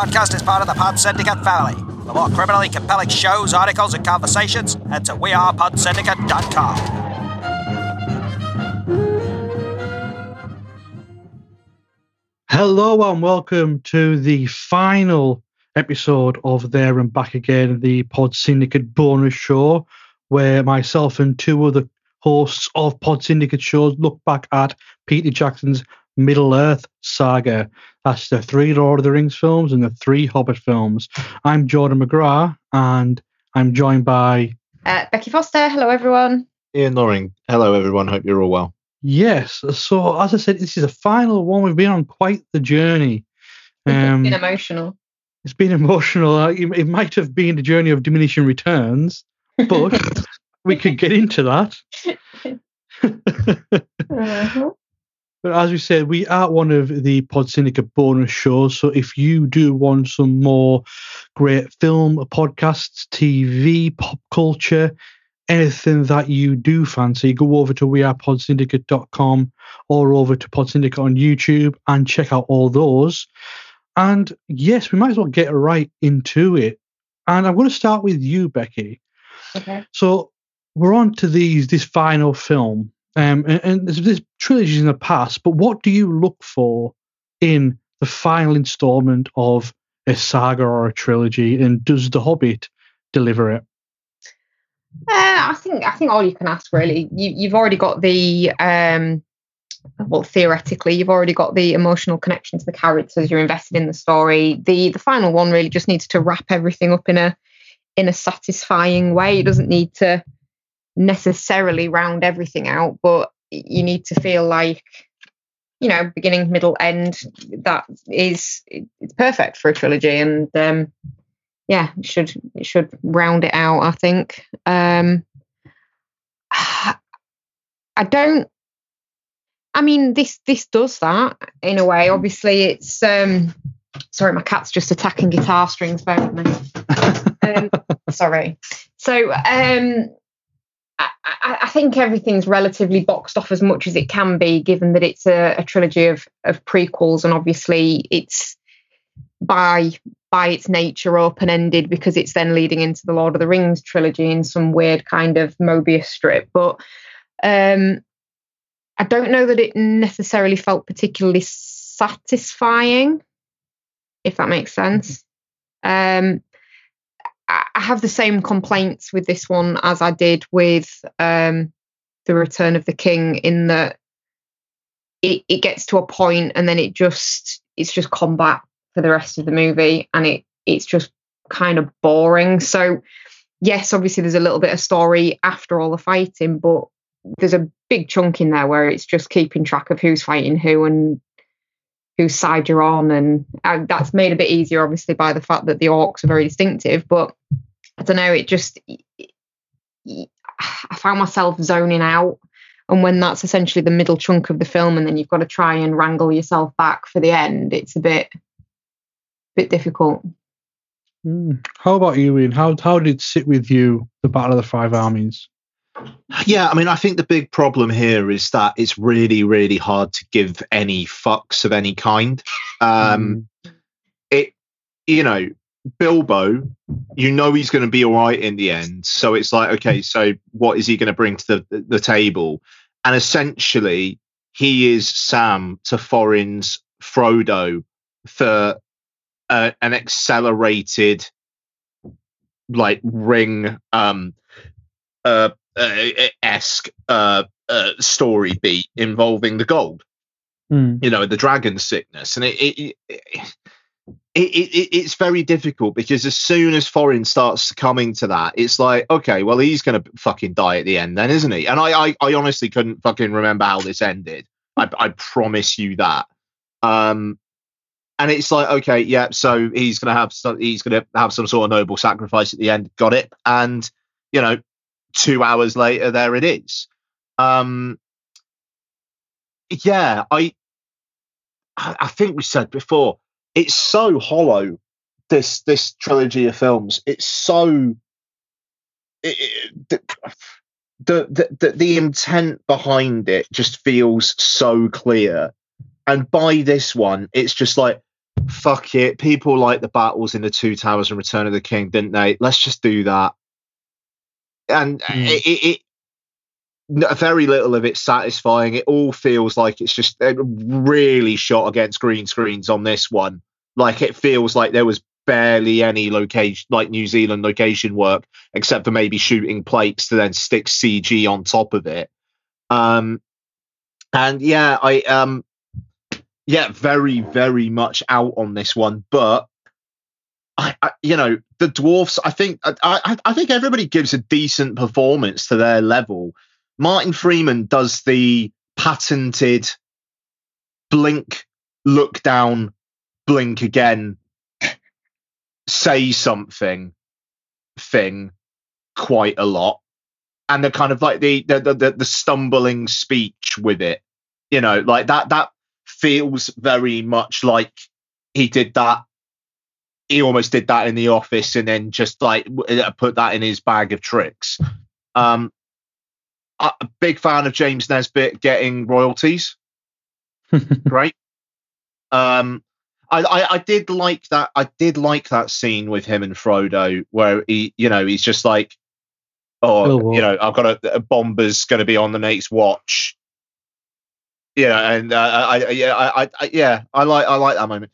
podcast is part of the Pod Syndicate family. For more criminally compelling shows, articles, and conversations, head to wearepodsyndicate.com. Hello and welcome to the final episode of There and Back Again, the Pod Syndicate bonus show, where myself and two other hosts of Pod Syndicate shows look back at Peter Jackson's Middle Earth saga. That's the three Lord of the Rings films and the three Hobbit films. I'm Jordan McGrath and I'm joined by Uh, Becky Foster, hello everyone. Ian Loring. Hello, everyone. Hope you're all well. Yes. So as I said, this is the final one. We've been on quite the journey. Um, Been emotional. it's been emotional. Uh, It, it might have been the journey of diminishing returns, but we could get into that. Uh-huh. But as we said, we are one of the Pod Syndicate bonus shows. So if you do want some more great film, podcasts, TV, pop culture, anything that you do fancy, go over to wearepodsyndicate.com or over to Pod Syndicate on YouTube and check out all those. And yes, we might as well get right into it. And I'm going to start with you, Becky. Okay. So we're on to these this final film, um, and, and there's, there's trilogies in the past, but what do you look for in the final installment of a saga or a trilogy? And does The Hobbit deliver it? Uh, I think I think all you can ask really. You you've already got the um well theoretically you've already got the emotional connection to the characters, you're invested in the story. The the final one really just needs to wrap everything up in a in a satisfying way. It doesn't need to necessarily round everything out, but you need to feel like you know beginning middle end that is it's perfect for a trilogy and um yeah it should it should round it out i think. Um i don't i mean this this does that in a way. Obviously it's um sorry my cat's just attacking guitar strings bear with me. Um, sorry. So um I, I think everything's relatively boxed off as much as it can be, given that it's a, a trilogy of of prequels, and obviously it's by by its nature open ended because it's then leading into the Lord of the Rings trilogy in some weird kind of Mobius strip. But um, I don't know that it necessarily felt particularly satisfying, if that makes sense. Um, I have the same complaints with this one as I did with um, the Return of the King, in that it, it gets to a point and then it just it's just combat for the rest of the movie, and it it's just kind of boring. So yes, obviously there's a little bit of story after all the fighting, but there's a big chunk in there where it's just keeping track of who's fighting who and whose side you're on, and, and that's made a bit easier, obviously, by the fact that the orcs are very distinctive. But I don't know, it just I found myself zoning out. And when that's essentially the middle chunk of the film, and then you've got to try and wrangle yourself back for the end, it's a bit, bit difficult. Hmm. How about you, Ian? How how did it sit with you, the Battle of the Five Armies? Yeah, I mean, I think the big problem here is that it's really, really hard to give any fucks of any kind. Um, it, you know, Bilbo, you know he's going to be all right in the end. So it's like, okay, so what is he going to bring to the the table? And essentially, he is Sam to Thorin's Frodo for uh, an accelerated, like ring, um, uh, esque uh, uh, story beat involving the gold Hmm. you know the dragon sickness. And it it, it, it, it it's very difficult because as soon as Thorin starts coming to that it's like okay well he's gonna fucking die at the end then isn't he? And i i, I honestly couldn't fucking remember how this ended. I, I promise you that. Um and it's like okay yeah so he's gonna have some he's gonna have some sort of noble sacrifice at the end. Got it. And you know two hours later there it is um yeah i I think we said before, it's so hollow. This this trilogy of films, it's so it, it, the, the the the intent behind it just feels so clear. And by this one, it's just like fuck it. People like the battles in the Two Towers and Return of the King, didn't they? Let's just do that. And Mm. it, it, it very little of it's satisfying. It all feels like it's just uh, really shot against green screens on this one. Like it feels like there was barely any location, like New Zealand location work, except for maybe shooting plates to then stick CG on top of it. Um, and yeah, I um, yeah, very very much out on this one, but. I, I, you know, the dwarfs. I think I, I, think everybody gives a decent performance to their level. Martin Freeman does the patented blink, look down, blink again, say something thing quite a lot. And the kind of like the, the, the, the stumbling speech with it, you know, like that that feels very much like he did that. He almost did that in the office and then just like uh, put that in his bag of tricks. Um, a big fan of James Nesbitt getting royalties. Great. Um, I, I, I did like that. I did like that scene with him and Frodo, where he, you know, he's just like, oh, Oh, you know, I've got a, a Bombur's going to be on the next watch. Yeah, and uh, I, I, yeah, I, I, yeah, I like, I like that moment.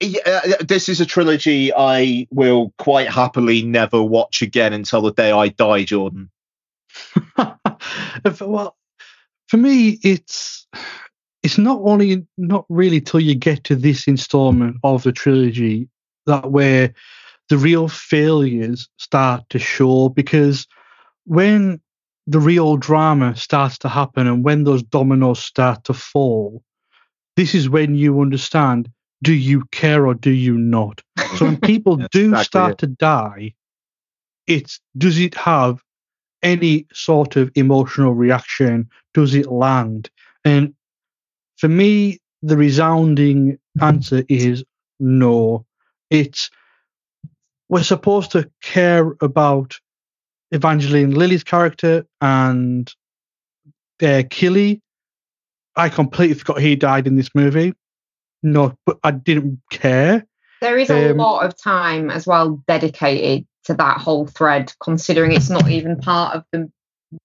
Yeah, uh, this is a trilogy I will quite happily never watch again until the day I die, Jordan. Well, for me, it's it's not only not really till you get to this installment of the trilogy that where the real failures start to show because when the real drama starts to happen and when those dominoes start to fall, this is when you understand do you care or do you not? So when people do exactly start it. to die, it's does it have any sort of emotional reaction? Does it land? And for me, the resounding answer is no. It's we're supposed to care about Evangeline Lilly's character and uh, Kili. I completely forgot he died in this movie. No, but I didn't care. There is a Um, lot of time as well dedicated to that whole thread, considering it's not even part of the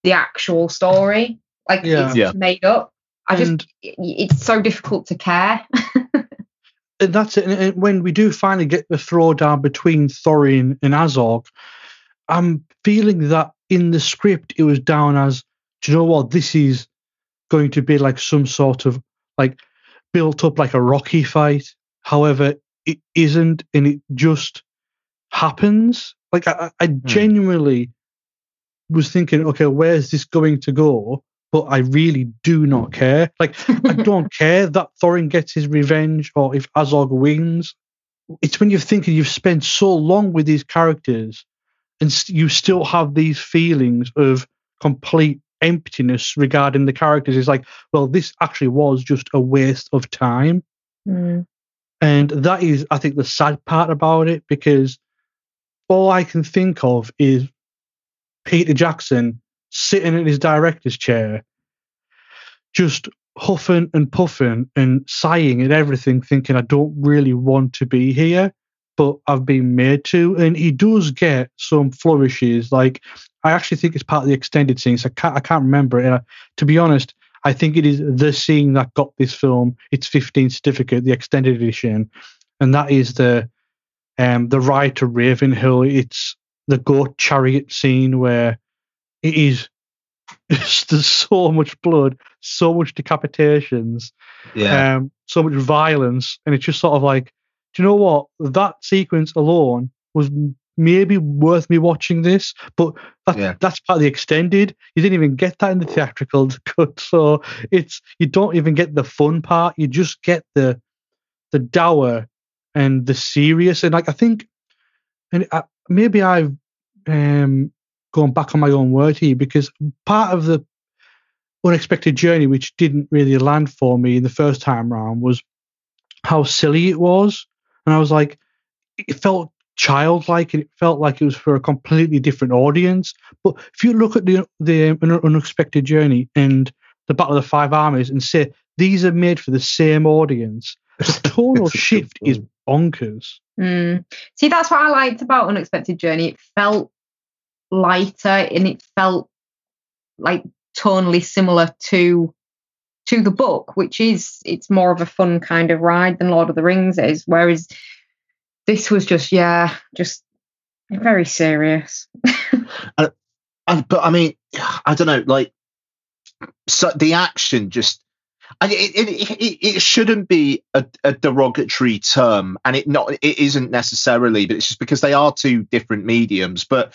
the actual story. Like Yeah. it's Yeah. made up. I just And- it's so difficult to care. and that's it. And- and when we do finally get the throwdown between Thorin and Azog, I'm feeling that in the script it was down as, do you know what? This is going to be like some sort of like built up like a Rocky fight. However, it isn't, and it just happens. Like I, I I hmm. genuinely was thinking, okay, where's this going to go? But I really do not care. Like I don't care that Thorin gets his revenge or if Azog wins. It's when you're thinking you've spent so long with these characters and you still have these feelings of complete emptiness regarding the characters. It's like, well, this actually was just a waste of time. Mm. And that is, I think, the sad part about it because all I can think of is Peter Jackson sitting in his director's chair, just huffing and puffing and sighing at everything, thinking, I don't really want to be here, but I've been made to. And he does get some flourishes. Like, I actually think it's part of the extended scenes. I can't, I can't remember it. And I- to be honest, I think it is the scene that got this film its 15th certificate, the extended edition, and that is the um the ride to Ravenhill. It's the goat chariot scene where it is there's so much blood, so much decapitations, Yeah. um, so much violence, and it's just sort of like, do you know what? That sequence alone was maybe worth me watching this, but that, Yeah. that's part of the extended. You didn't even get that in the theatrical cut, so it's you don't even get the fun part. You just get the the dour and the serious, and like I think, and I, maybe I've um gone back on my own word here because part of the unexpected journey, which didn't really land for me in the first time round, was how silly it was. And I was like, it felt childlike and it felt like it was for a completely different audience. But if you look at the the unexpected journey and the Battle of the Five Armies and say these are made for the same audience, the tonal shift is bonkers. Mm. See, that's what I liked about Unexpected Journey. It felt lighter and it felt like tonally similar to to the book, which is it's more of a fun kind of ride than Lord of the Rings is. Whereas this was just yeah, just very serious. but I mean, I don't know, like so the action just and it, it, it, it shouldn't be a, a, derogatory term and it not it isn't necessarily but it's just because they are two different mediums but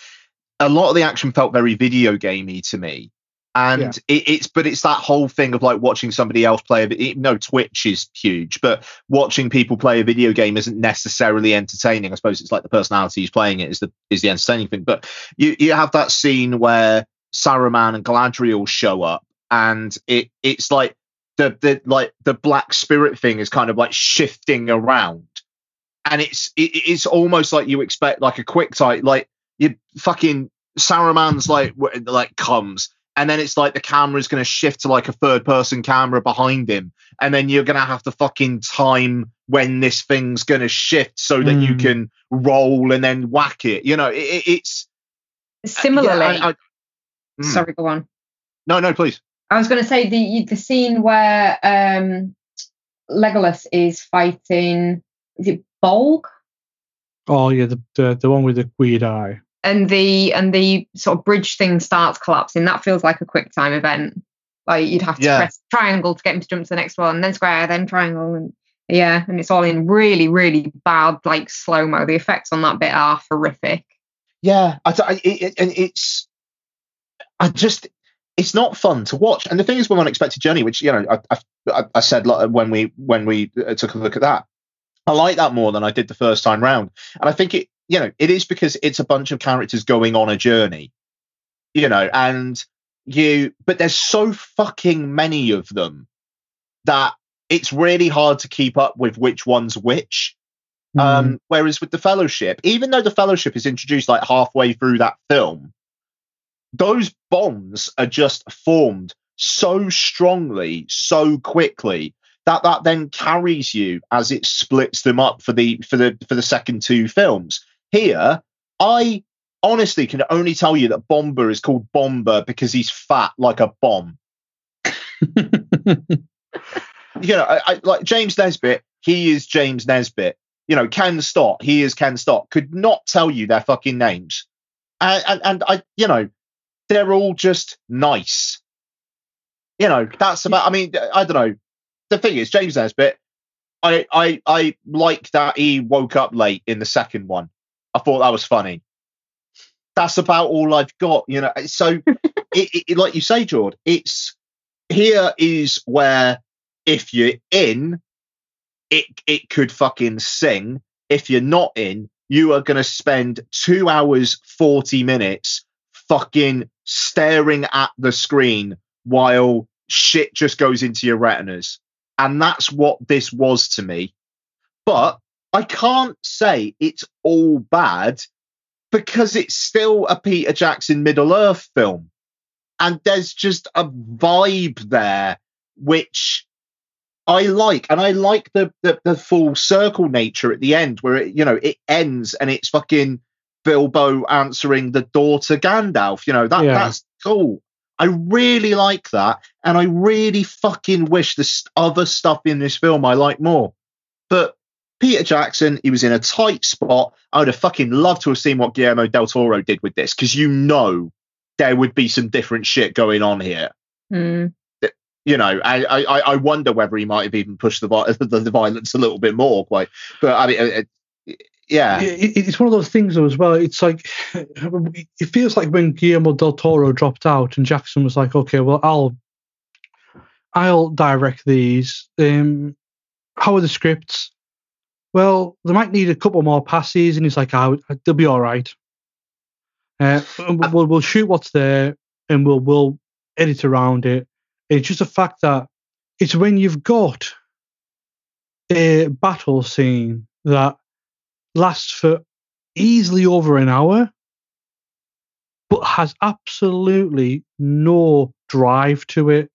a lot of the action felt very video gamey to me and yeah. it, it's but it's that whole thing of like watching somebody else play a bit no twitch is huge but watching people play a video game isn't necessarily entertaining. I suppose it's like the personality who's playing it is the is the entertaining thing. But you you have that scene where saruman and galadriel show up and it it's like the the like the black spirit thing is kind of like shifting around. And it's it, it's almost like you expect like a quick type like you fucking Saruman's like like comes and then it's like the camera is going to shift to like a third person camera behind him and then you're going to have to fucking time when this thing's going to shift so that mm. you hmm. can roll and then whack it you know it, it's similarly yeah, I, I, mm. sorry go on no no please I was going to say the the scene where um, Legolas is fighting. Is it Bolg? Oh yeah, the, the the one with the weird eye. And the and the sort of bridge thing starts collapsing. That feels like a quick time event. Like you'd have to yeah. press triangle to get him to jump to the next one, then square, then triangle, and yeah, and it's all in really, really bad, like slow mo. The effects on that bit are horrific. Yeah, I, I it, and it's I just it's not fun to watch. And the thing is, with Unexpected Journey, which you know, I, I, I said when we when we uh, took a look at that, I like that more than I did the first time round. And I think it, you know, it is because it's a bunch of characters going on a journey, you know, and you, but there's so fucking many of them that it's really hard to keep up with which one's which. Mm. Um, whereas with the Fellowship, even though the Fellowship is introduced like halfway through that film, those bonds are just formed so strongly, so quickly that that then carries you as it splits them up for the for the for the second two films. Here, I honestly can only tell you that Bombur is called Bombur because he's fat like a bomb. you know, I, I, like James Nesbitt, he is James Nesbitt. You know, Ken Stott, he is Ken Stott. Could not tell you their fucking names. And, and, and I, you know, they're all just nice. You know, that's about. I mean, I don't know. The thing is, James Nesbitt, I I I like that he woke up late in the second one. I thought that was funny. That's about all I've got. You know, so it, it, like you say, George, it's here is where if you're in, it it could fucking sing. If you're not in, you are going to spend two hours forty minutes fucking staring at the screen while shit just goes into your retinas. And that's what this was to me. But I can't say it's all bad because it's still a Peter Jackson Middle Earth film. And there's just a vibe there which I like. And I like the, the, the full circle nature at the end where it, you know, it ends and it's fucking Bilbo answering the door to Gandalf. You know, that yeah. that's cool. I really like that. And I really fucking wish the other stuff in this film I like more. But Peter Jackson, he was in a tight spot. I would have fucking loved to have seen what Guillermo del Toro did with this because you know there would be some different shit going on here. Mm. You know, I, I I wonder whether he might have even pushed the, the, the violence a little bit more. Like, but I mean, yeah, it, it's one of those things though as well. It's like it feels like when Guillermo del Toro dropped out and Jackson was like, okay, well, I'll I'll direct these. Um, how are the scripts? Well, they might need a couple more passes, and he's like, oh, they'll be all right. Uh, we'll, we'll shoot what's there, and we'll we'll edit around it. It's just a fact that it's when you've got a battle scene that lasts for easily over an hour, but has absolutely no drive to it.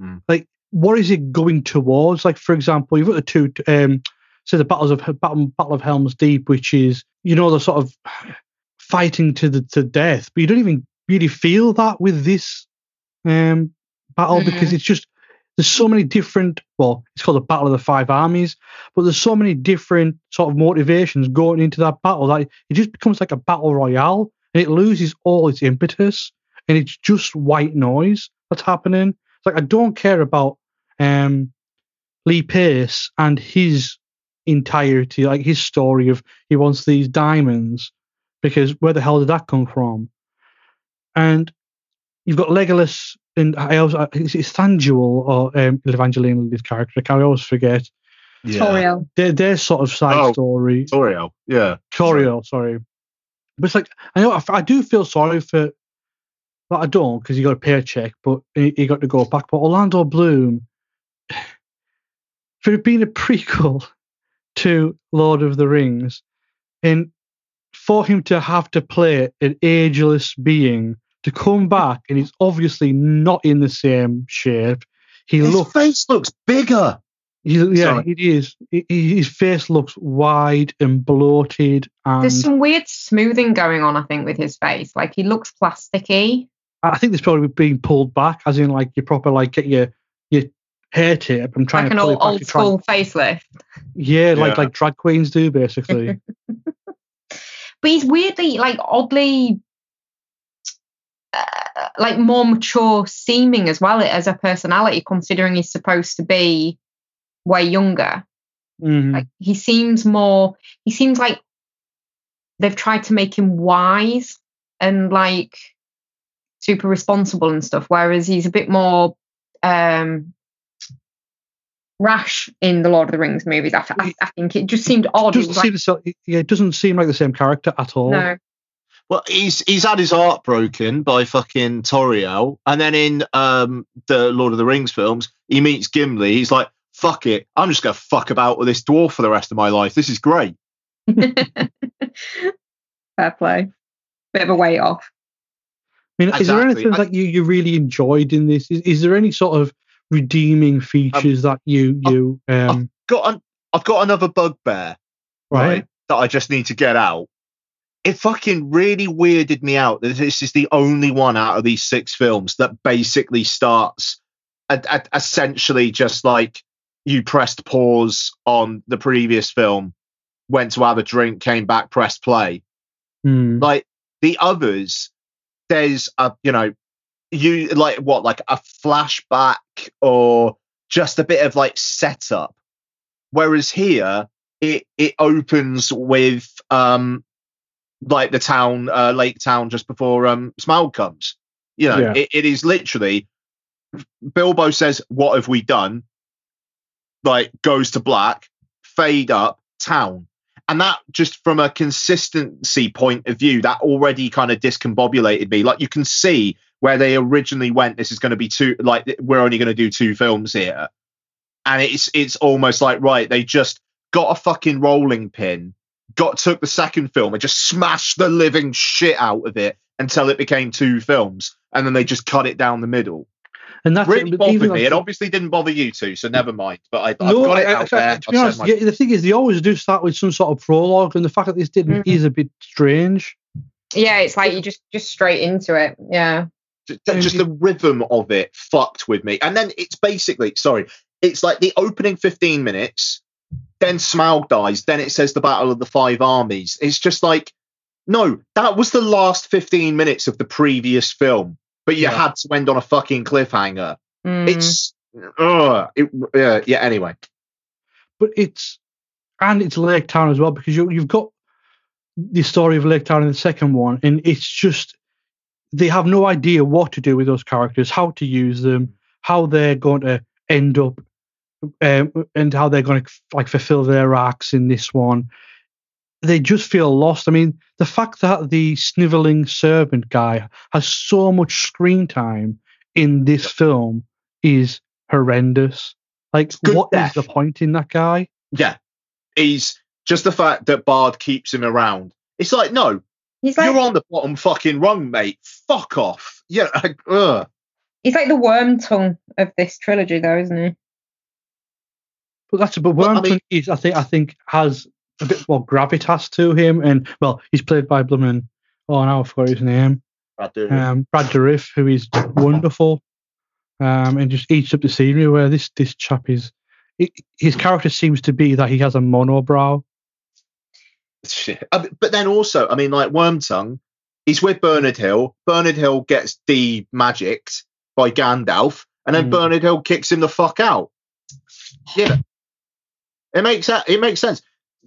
Mm. Like what is it going towards? Like, for example, you've got the two, um, say the battles of Battle, Battle of Helm's Deep, which is you know the sort of fighting to the to death, but you don't even really feel that with this um, battle Mhm. because it's just there's so many different. Well, it's called the Battle of the Five Armies, but there's so many different sort of motivations going into that battle that it just becomes like a battle royale, and it loses all its impetus, and it's just white noise that's happening. It's like I don't care about um, Lee Pace and his entirety, like his story of he wants these diamonds because where the hell did that come from? And you've got Legolas and I also is it Thranduil or um, Evangeline Lilly's character? I always forget. Tauriel. Their their sort of side Oh. story. Tauriel. Yeah. Tauriel, sorry. But it's like I know I, I do feel sorry for, but I don't because he got a paycheck, but he, he got to go back. But Orlando Bloom, for it being a prequel to Lord of the Rings, and for him to have to play an ageless being to come back, and he's obviously not in the same shape. He His looks face looks bigger. He, yeah, Sorry. it is. He- he- His face looks wide and bloated, and There's some weird smoothing going on, I think, with his face. Like he looks plasticky. I think this probably being pulled back, as in like you proper like get your your hair tip and trying like to an pull old, it back. old to try and- school facelift. yeah, like Yeah. like drag queens do basically. But he's weirdly, like, oddly, uh, like more mature seeming as well as a personality, considering he's supposed to be way younger. Mhm. Like he seems more. He seems like they've tried to make him wise and like super responsible and stuff, whereas he's a bit more um rash in the Lord of the Rings movies. I, I, I think it just seemed odd. It doesn't was seem like, the so- yeah, it doesn't seem like the same character at all. no, Well, he's he's had his heart broken by fucking Tauriel, and then in um the Lord of the Rings films, he meets Gimli. He's like, "Fuck it, I'm just gonna fuck about with this dwarf for the rest of my life. This is great." fair play. Bit of a weight off. I mean, is there anything I- that you, you really enjoyed in this? Is, is there any sort of redeeming features that you you um Got an, I've got another bugbear right? that I just need to get out. It fucking really weirded me out that this is the only one out of these six films that basically starts at, at essentially just like you pressed pause on the previous film, went to have a drink, came back, pressed play. Hmm. Like the others, there's a you know, you like what like a flashback or just a bit of like setup. Whereas here, it it opens with um like the town, uh, Lake Town, just before um Smaug comes. You know, Yeah. it, it is literally Bilbo says, "What have we done?" Like goes to black, fade up, town, and that just from a consistency point of view, that already kind of discombobulated me. Like you can see where they originally went. This is going to be two. Like we're only going to do two films here, and it's it's almost like right. They just got a fucking rolling pin, got took the second film and just smashed the living shit out of it until it became two films, and then they just cut it down the middle. And that's Really but bothered even me. like- It obviously didn't bother you two, so never mind. But I, I've No, got it I- I- out there. to be I've honest, my- yeah, the thing is, they always do start with some sort of prologue, and the fact that this didn't Mhm. is a bit strange. Yeah, it's like you just just straight into it. Yeah. Ju- ju- just the rhythm of it fucked with me. And then it's basically, sorry, it's like the opening 15 minutes, then Smaug dies, then it says the Battle of the Five Armies. It's just like, no, that was the last 15 minutes of the previous film, but you Yeah. had to end on a fucking cliffhanger. Mm. It's, uh, it, uh, yeah, anyway. But it's and it's Lake Town as well because you you've got the story of Lake Town in the second one, and it's just they have no idea what to do with those characters, how to use them, how they're going to end up, um, and how they're going to like fulfill their arcs in this one. They just feel lost. I mean, the fact that the sniveling servant guy has so much screen time in this film is horrendous. Like, good what is death. the point in that guy? Yeah. He's just the fact that Bard keeps him around. It's like, no, He's like you're on the bottom fucking rung, mate. Fuck off. Yeah. Like, ugh. He's like the worm tongue of this trilogy, though, isn't he? But that's but Well, I Wormtongue mean- is I think I think has a bit more gravitas to him, and well, he's played by Blummin. Oh, now I forgot his name. Um, Brad Dourif, who is wonderful, um, and just eats up the scenery. Where this this chap is, i his character seems to be that he has a monobrow. Shit. Uh, But then also, I mean, like Wormtongue, he's with Bernard Hill. Bernard Hill gets de-magicked by Gandalf, and then Mm. Bernard Hill kicks him the fuck out. Know, it makes that it makes sense.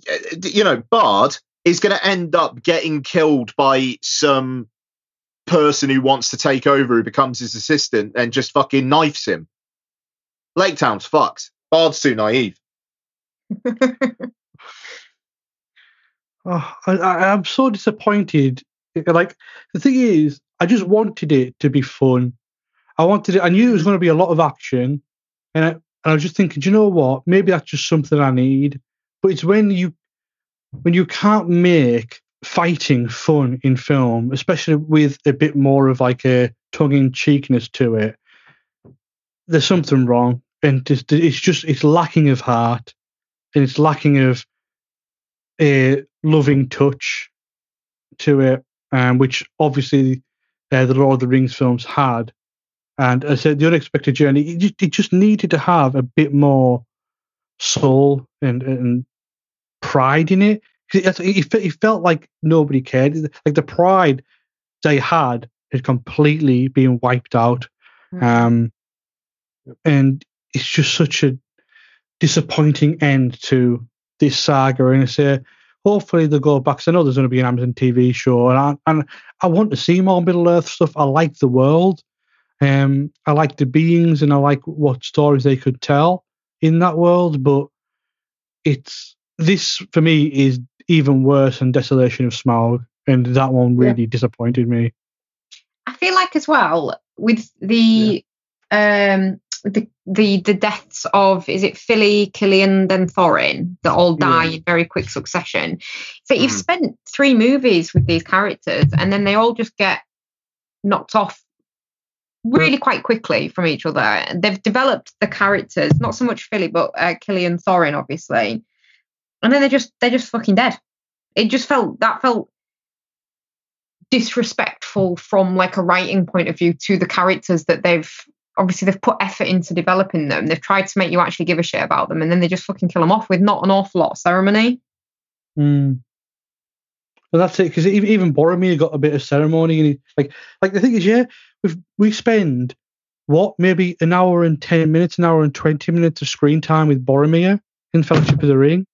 Uh, You know, Bard is going to end up getting killed by some person who wants to take over, who becomes his assistant, and just fucking knifes him. Lake Town's fucked. Bard's too naive. Oh, I, I'm so disappointed. Like the thing is, I just wanted it to be fun. I wanted it. I knew it was going to be a lot of action, and I, and I was just thinking, you know what? Maybe that's just something I need. But it's when you when you can't make fighting fun in film, especially with a bit more of like a tongue in cheekness to it. There's something wrong, and it's just it's lacking of heart, and it's lacking of a loving touch to it, um, which obviously uh, the Lord of the Rings films had. And I said the unexpected journey, it just, it just needed to have a bit more soul and and pride in it. 'Cause It, it, it felt like nobody cared. Like the pride they had had completely been wiped out. Um, and it's just such a disappointing end to this saga. And I say, hopefully they'll go back. I know there's going to be an Amazon TV show, and I, and I want to see more Middle Earth stuff. I like the world, um, I like the beings, and I like what stories they could tell in that world. But it's this for me is even worse than Desolation of Smaug, and that one Yeah. really disappointed me. I feel like as well with the um the the the deaths of is it Fili, Killian, then Thorin that all die Yeah. in very quick succession. So you've Mhm. spent three movies with these characters and then they all just get knocked off really quite quickly from each other. They've developed the characters, not so much Fili, but uh, Killian Thorin, obviously. And then they're just they're just fucking dead. It just felt that felt disrespectful from like a writing point of view to the characters that they've obviously they've put effort into developing them. They've tried to make you actually give a shit about them, and then they just fucking kill them off with not an awful lot of ceremony. Mm. But that's it, because even, even Boromir got a bit of ceremony, and he, like, like the thing is, yeah, we we spend what maybe an hour and ten minutes, an hour and twenty minutes of screen time with Boromir in Fellowship of the Ring,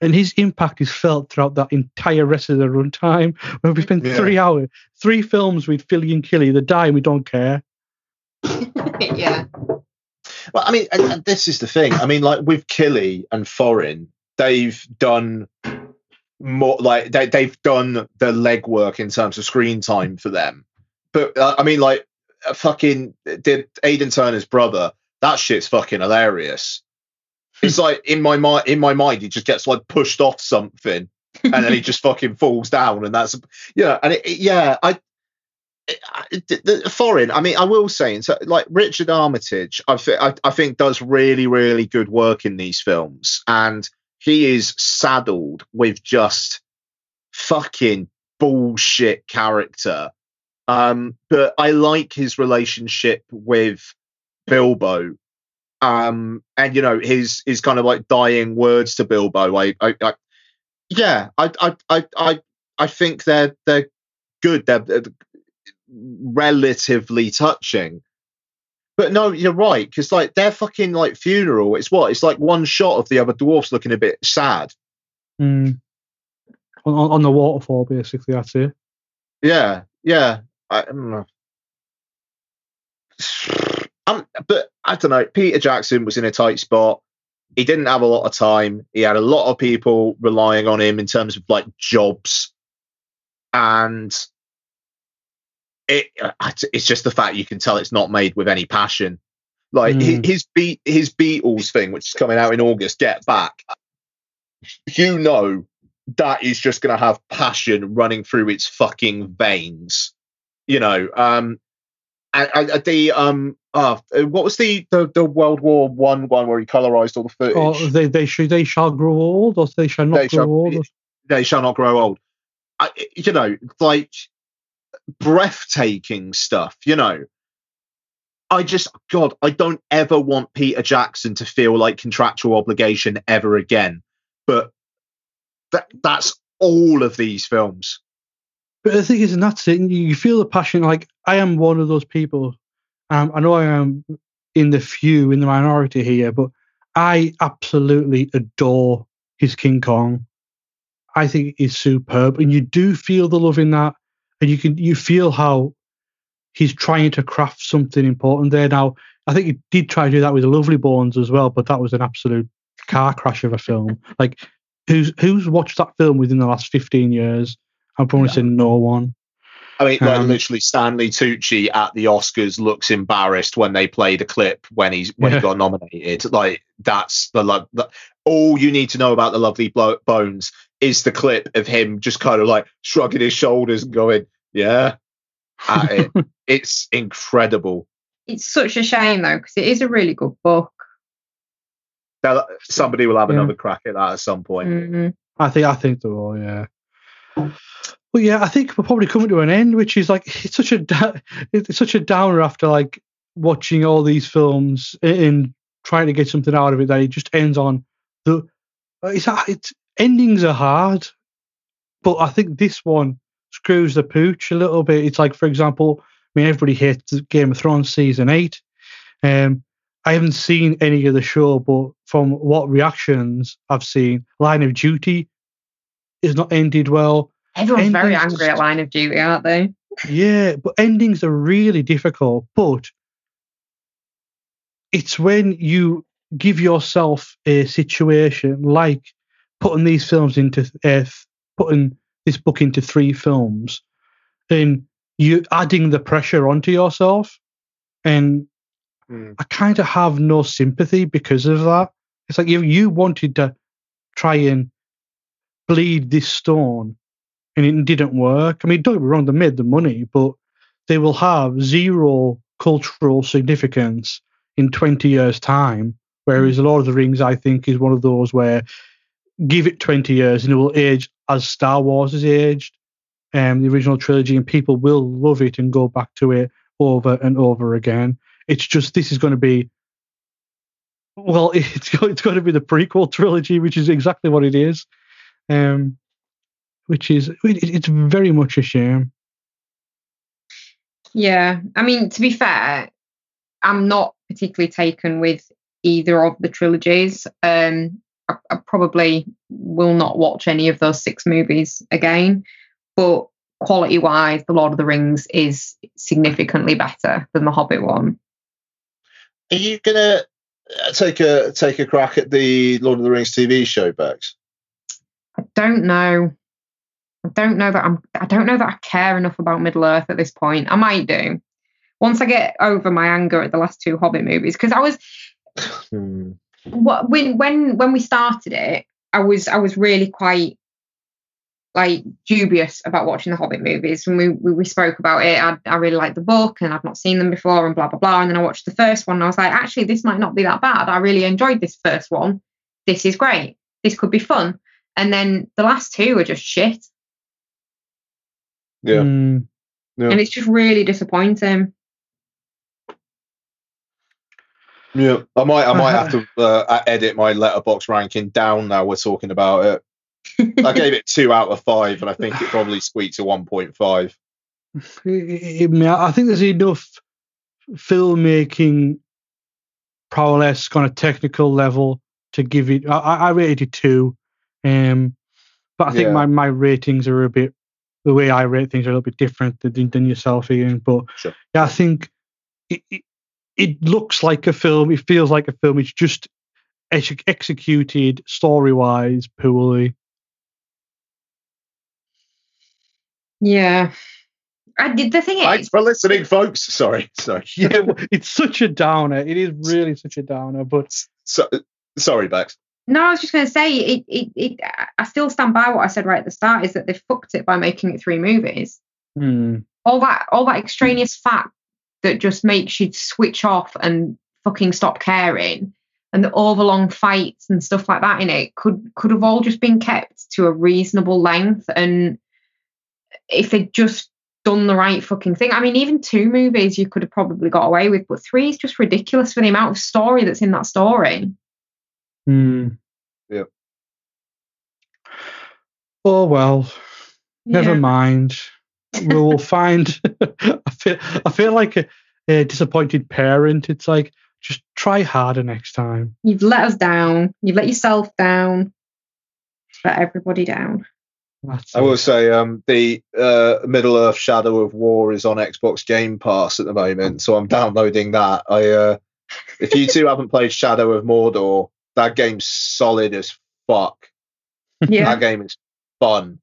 and his impact is felt throughout that entire rest of the runtime. Where we spend Yeah. three hours, three films with Fili and Kili, they die and we don't care. yeah. Well, I mean, and, and this is the thing. I mean, like with Kili and Thorin, they've done more. Like they they've done the legwork in terms of screen time for them. But uh, I mean, like uh, fucking did Aidan Turner's brother. That shit's fucking hilarious. It's like in my mind, in my mind, he just gets like pushed off something, and then he just fucking falls down, and that's yeah, and it, it- yeah, I. it- I- the, the Thorin, I mean, I will say, so, like Richard Armitage, I, thi- I, I think does really, really good work in these films, and he is saddled with just fucking bullshit character. Um, but I like his relationship with Bilbo, um, and you know his his kind of like dying words to Bilbo. I, I, I yeah, I, I, I, I, think they're they're good. They're relatively touching. But no, you're right because like their fucking like funeral, it's what it's like one shot of the other dwarfs looking a bit sad. Mm. On, on the waterfall, basically, that's it. Yeah, yeah. I, mm. um, but I don't know. Peter Jackson was in a tight spot. He didn't have a lot of time. He had a lot of people relying on him in terms of like jobs, and it it's just the fact you can tell it's not made with any passion. Like Mm. his beat his Beatles thing, which is coming out in August. Get back. You know that is just going to have passion running through its fucking veins you know um I, I, the um, uh, what was the, the the World War One one where he colorized all the footage? Or they they should they shall grow old, or they shall not They grow shall- old. they shall not grow old. I, you know, like breathtaking stuff. You know, I just God, I don't ever want Peter Jackson to feel like contractual obligation ever again. But that that's all of these films. But the thing is, and that's it. You feel the passion. Like I am one of those people. Um, I know I am in the few, in the minority here, but I absolutely adore his King Kong. I think he's superb, and you do feel the love in that, and you can you feel how he's trying to craft something important there. Now, I think he did try to do that with the Lovely Bones as well, but that was an absolute car crash of a film. Like, who's who's watched that film within the last fifteen years? I'm probably saying no one. I mean, like Um, literally, Stanley Tucci at the Oscars looks embarrassed when they play the clip when he's when Yeah. he got nominated. Like that's the love. The, all you need to know about the Lovely Bones is the clip of him just kind of like shrugging his shoulders and going, "Yeah." At it. It's incredible. It's such a shame though, because it is a really good book. Now, somebody will have Yeah. another crack at that at some point. Mhm. I think I think they will, yeah. But yeah, I think we're probably coming to an end, which is like it's such a da- it's such a downer after like watching all these films and trying to get something out of it that it just ends on the it's it's endings are hard, but I think this one screws the pooch a little bit. It's like, for example, I mean, everybody hates Game of Thrones season eight. Um, I haven't seen any of the show, but from what reactions I've seen, Line of Duty is not ended well. Everyone's very angry at Line of Duty, aren't they? Yeah, but endings are really difficult. But it's when you give yourself a situation like putting these films into uh, putting this book into three films, and you adding the pressure onto yourself, and Mm. I kind of have no sympathy because of that. It's like you you wanted to try and bleed this stone, and it didn't work. I mean, don't get me wrong, they made the money, but they will have zero cultural significance in 20 years' time. Whereas Lord of the Rings, I think, is one of those where give it 20 years and it will age as Star Wars has aged, um, the original trilogy, and people will love it and go back to it over and over again. It's just this is going to be, well, it's it's going to be the prequel trilogy, which is exactly what it is, um, which is it, it's very much a shame. Yeah. I mean, to be fair, I'm not particularly taken with either of the trilogies. Um, I, I probably will not watch any of those six movies again, but quality wise, The Lord of the Rings is significantly better than the Hobbit one. Are you gonna uh, take a take a crack at the Lord of the Rings TV show, Bex? I don't know. I don't know that I'm I don't know that I care enough about Middle Earth at this point. I might do. Once I get over my anger at the last two Hobbit movies, because I was Hmm. What when when when we started it, I was I was really quite like dubious about watching the Hobbit movies. When we we, we spoke about it, I, I really liked the book and I've not seen them before and blah blah blah. And then I watched the first one and I was like, actually, this might not be that bad. I really enjoyed this first one. This is great. This could be fun. And then the last two are just shit, Yeah. Mm, Yeah. and it's just really disappointing. Yeah, I might, I might have to uh, edit my Letterboxd ranking down now. We're talking about it. I gave it two out of five, and I think it probably squeaked to one point five. I think there's enough filmmaking prowess, kind of technical level to give it. I, I I rated it two, um, but I think Yeah. my, my ratings are a bit the way I rate things are a little bit different than, than yourself, Ian. But Sure. yeah, I think it, it it looks like a film. It feels like a film. It's just ex- executed story wise poorly. Yeah. I did the thing Thanks is for listening, folks. Sorry, sorry. Yeah, it's such a downer. It is really such a downer. But So, sorry, Bex. No, I was just going to say it, it. It. I still stand by what I said right at the start. Is that they fucked it by making it three movies. hmm, All that, all that extraneous fat that just makes you switch off and fucking stop caring and the overlong fights and stuff like that in it could could have all just been kept to a reasonable length and if they'd just done the right fucking thing i mean even two movies you could have probably got away with but three is just ridiculous for the amount of story that's in that story Hmm. Yep. Oh well, never mind. We will find. I feel. I feel like a, a disappointed parent. It's like just try harder next time. you've let us down you've let yourself down let everybody down That's I it. will say um, the uh, Middle Earth Shadow of War is on Xbox Game Pass at the moment, so I'm downloading that. I uh, if you two haven't played Shadow of Mordor, that game's solid as fuck. yeah That game is fun,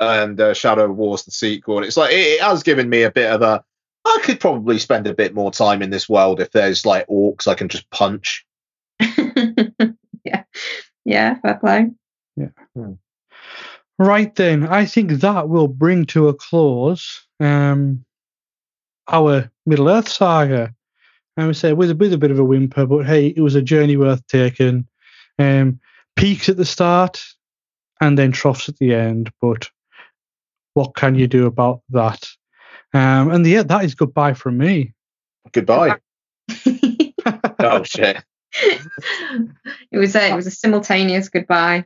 and uh, Shadow War's the sequel. And it's like it, it has given me a bit of a. I could probably spend a bit more time in this world if there's like orcs I can just punch. yeah yeah fair play Yeah. Right then, I think that will bring to a close um, our Middle Earth saga. I would say with a, with a bit of a whimper, but hey, it was a journey worth taking. Um, peaks at the start and then troughs at the end, but what can you do about that? Um, and yeah, that is goodbye from me. Goodbye. oh shit. it was a it was a simultaneous goodbye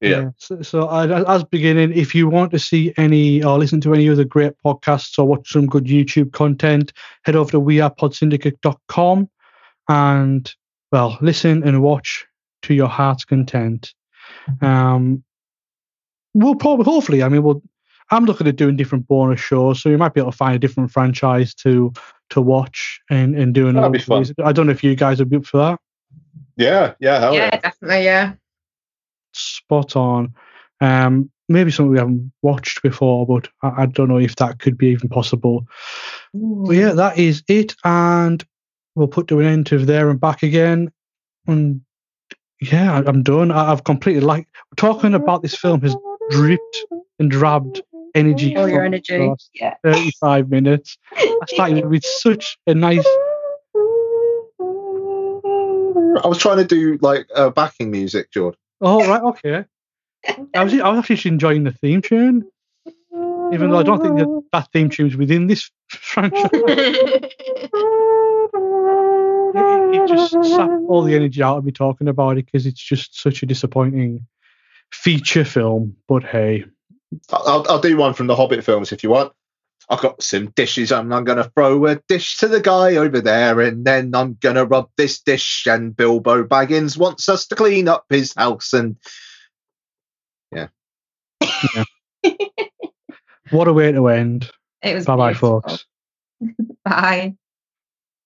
Yeah. So, so I, as beginning, if you want to see any or listen to any other great podcasts or watch some good YouTube content, head over to wearepodsyndicate.com and well, listen and watch to your heart's content. Um, we'll probably, hopefully, I mean, we'll. I'm looking at doing different bonus shows, so you might be able to find a different franchise to to watch and and do That'd another. be fun. I don't know if you guys would be up for that. Yeah. Yeah. Hell yeah yeah. definitely yeah spot on. Um, maybe something we haven't watched before, but I, I don't know if that could be even possible. But yeah, that is it, and we'll put to an end to there and back again. And yeah, I- I'm done. I, I've completely like talking about this film has dripped and drabbed energy. all your energy yeah 35 minutes. I started with such a nice. I was trying to do like uh, backing music, George. Oh right, okay. I was I was actually enjoying the theme tune, even though I don't think that that theme tune's within this franchise. it, it just sapped all the energy out of me talking about it because it's just such a disappointing feature film. But hey, I'll, I'll do one from the Hobbit films if you want. I've got some dishes. and I'm going to throw a dish to the guy over there, and then I'm going to rub this dish. And Bilbo Baggins wants us to clean up his house. And Yeah. what a way to end. it was Bye bye, beautiful. folks. bye